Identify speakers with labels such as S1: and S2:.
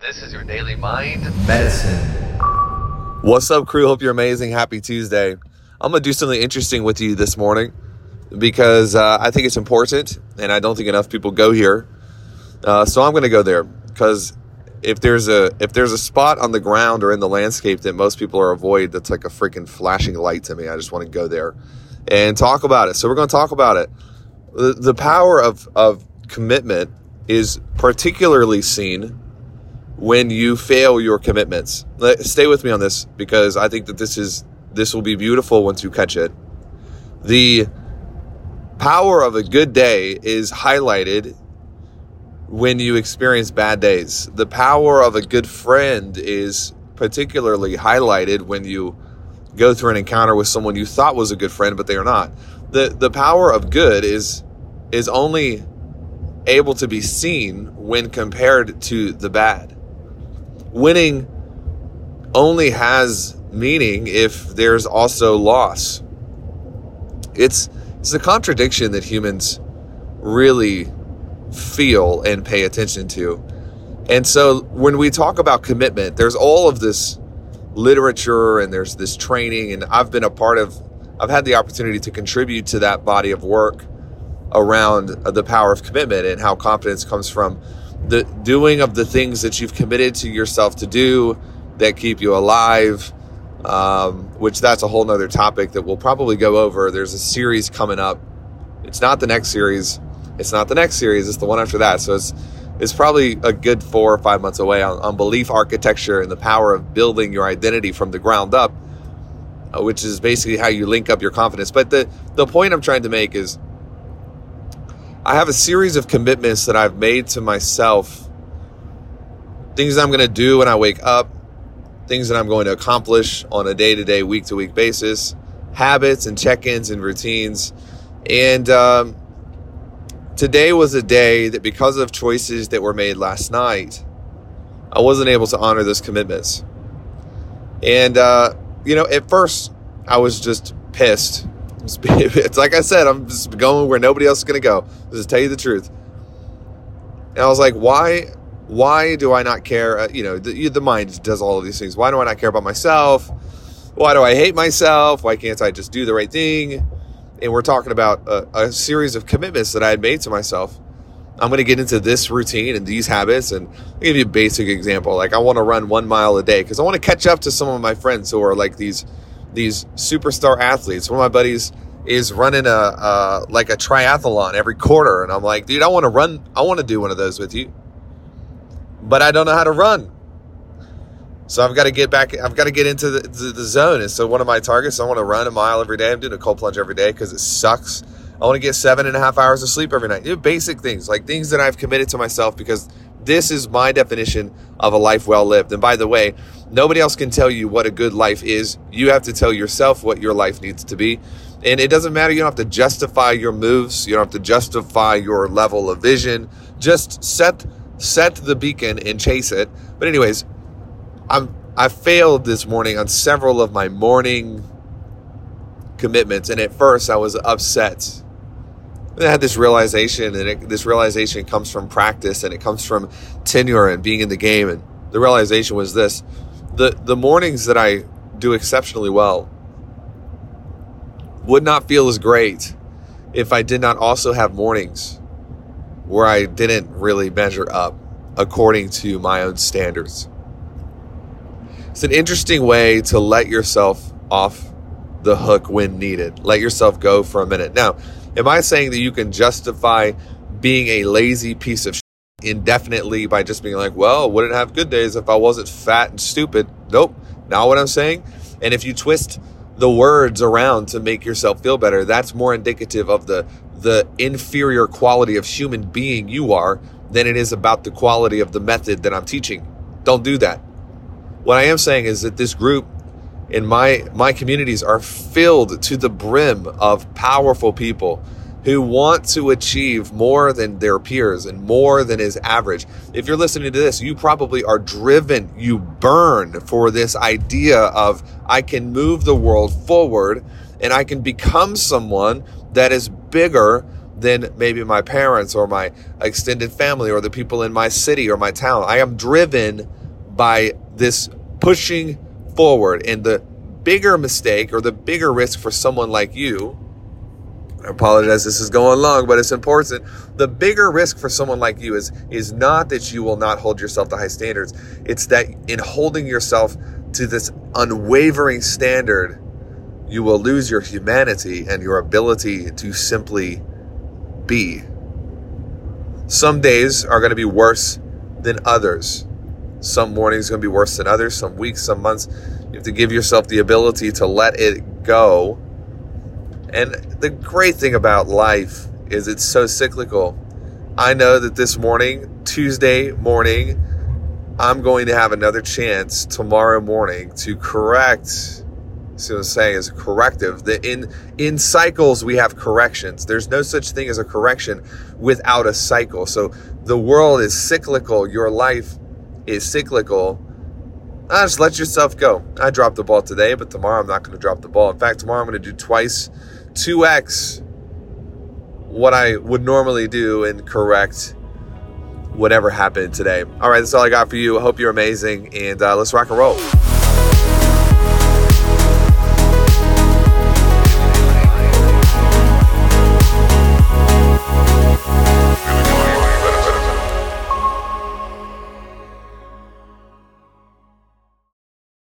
S1: This is your daily mind medicine. What's up, crew? Hope you're amazing. Happy Tuesday. I'm going to do something interesting with you this morning because uh, I think it's important and I don't think enough people go here. Uh, so I'm going to go there because if there's a if there's a spot on the ground or in the landscape that most people are avoid that's like a freaking flashing light to me i just want to go there and talk about it so we're going to talk about it the, the power of of commitment is particularly seen when you fail your commitments stay with me on this because i think that this is this will be beautiful once you catch it the power of a good day is highlighted when you experience bad days. The power of a good friend is particularly highlighted when you go through an encounter with someone you thought was a good friend but they are not. The the power of good is is only able to be seen when compared to the bad. Winning only has meaning if there's also loss. It's it's a contradiction that humans really feel and pay attention to. And so when we talk about commitment, there's all of this literature and there's this training, and I've been a part of, I've had the opportunity to contribute to that body of work around the power of commitment and how confidence comes from the doing of the things that you've committed to yourself to do that keep you alive. Um, which that's a whole nother topic that we'll probably go over. There's a series coming up. It's not the next series it's not the next series; it's the one after that. So it's it's probably a good four or five months away on, on belief architecture and the power of building your identity from the ground up, uh, which is basically how you link up your confidence. But the the point I'm trying to make is, I have a series of commitments that I've made to myself. Things I'm going to do when I wake up, things that I'm going to accomplish on a day to day, week to week basis, habits and check ins and routines. And um, Today was a day that, because of choices that were made last night, I wasn't able to honor those commitments. And, uh, you know, at first, I was just pissed. It's like I said, I'm just going where nobody else is going to go. Just tell you the truth. And I was like, why? Why do I not care? Uh, you know, the, the mind does all of these things. Why do I not care about myself? Why do I hate myself? Why can't I just do the right thing? and we're talking about a, a series of commitments that I had made to myself. I'm going to get into this routine and these habits, and I'll give you a basic example. Like I want to run one mile a day because I want to catch up to some of my friends who are like these these superstar athletes. One of my buddies is running a uh, like a triathlon every quarter, and I'm like, dude, I want to run. I want to do one of those with you, but I don't know how to run. So I've got to get back. I've got to get into the, the, the zone. And so one of my targets, I want to run a mile every day. I'm doing a cold plunge every day because it sucks. I want to get seven and a half hours of sleep every night. You know, basic things like things that I've committed to myself because this is my definition of a life well lived. And by the way, nobody else can tell you what a good life is. You have to tell yourself what your life needs to be. And it doesn't matter. You don't have to justify your moves. You don't have to justify your level of vision. Just set set the beacon and chase it. But anyways, I'm I failed this morning on several of my morning commitments, and at first I was upset. I had this realization, and it, this realization comes from practice, and it comes from tenure and being in the game. And the realization was this: the the mornings that I do exceptionally well would not feel as great if I did not also have mornings where I didn't really measure up according to my own standards. It's an interesting way to let yourself off the hook when needed. Let yourself go for a minute. Now, am I saying that you can justify being a lazy piece of indefinitely by just being like, well, wouldn't have good days if I wasn't fat and stupid? Nope, not what I'm saying. And if you twist the words around to make yourself feel better, that's more indicative of the the inferior quality of human being you are than it is about the quality of the method that I'm teaching. Don't do that. What I am saying is that this group in my my communities are filled to the brim of powerful people who want to achieve more than their peers and more than is average. If you're listening to this, you probably are driven, you burn for this idea of I can move the world forward and I can become someone that is bigger than maybe my parents or my extended family or the people in my city or my town. I am driven by this pushing forward. And the bigger mistake or the bigger risk for someone like you, I apologize, this is going long, but it's important. The bigger risk for someone like you is, is not that you will not hold yourself to high standards. It's that in holding yourself to this unwavering standard, you will lose your humanity and your ability to simply be. Some days are going to be worse than others. Some mornings are going to be worse than others, some weeks, some months. You have to give yourself the ability to let it go. And the great thing about life is it's so cyclical. I know that this morning, Tuesday morning, I'm going to have another chance tomorrow morning to correct what I'm saying is corrective. That in in cycles we have corrections. There's no such thing as a correction without a cycle. So the world is cyclical. Your life is cyclical. I just let yourself go. I dropped the ball today, but tomorrow I'm not going to drop the ball. In fact, tomorrow I'm going to do twice, two x what I would normally do and correct whatever happened today. All right, that's all I got for you. I hope you're amazing, and uh, let's rock and roll.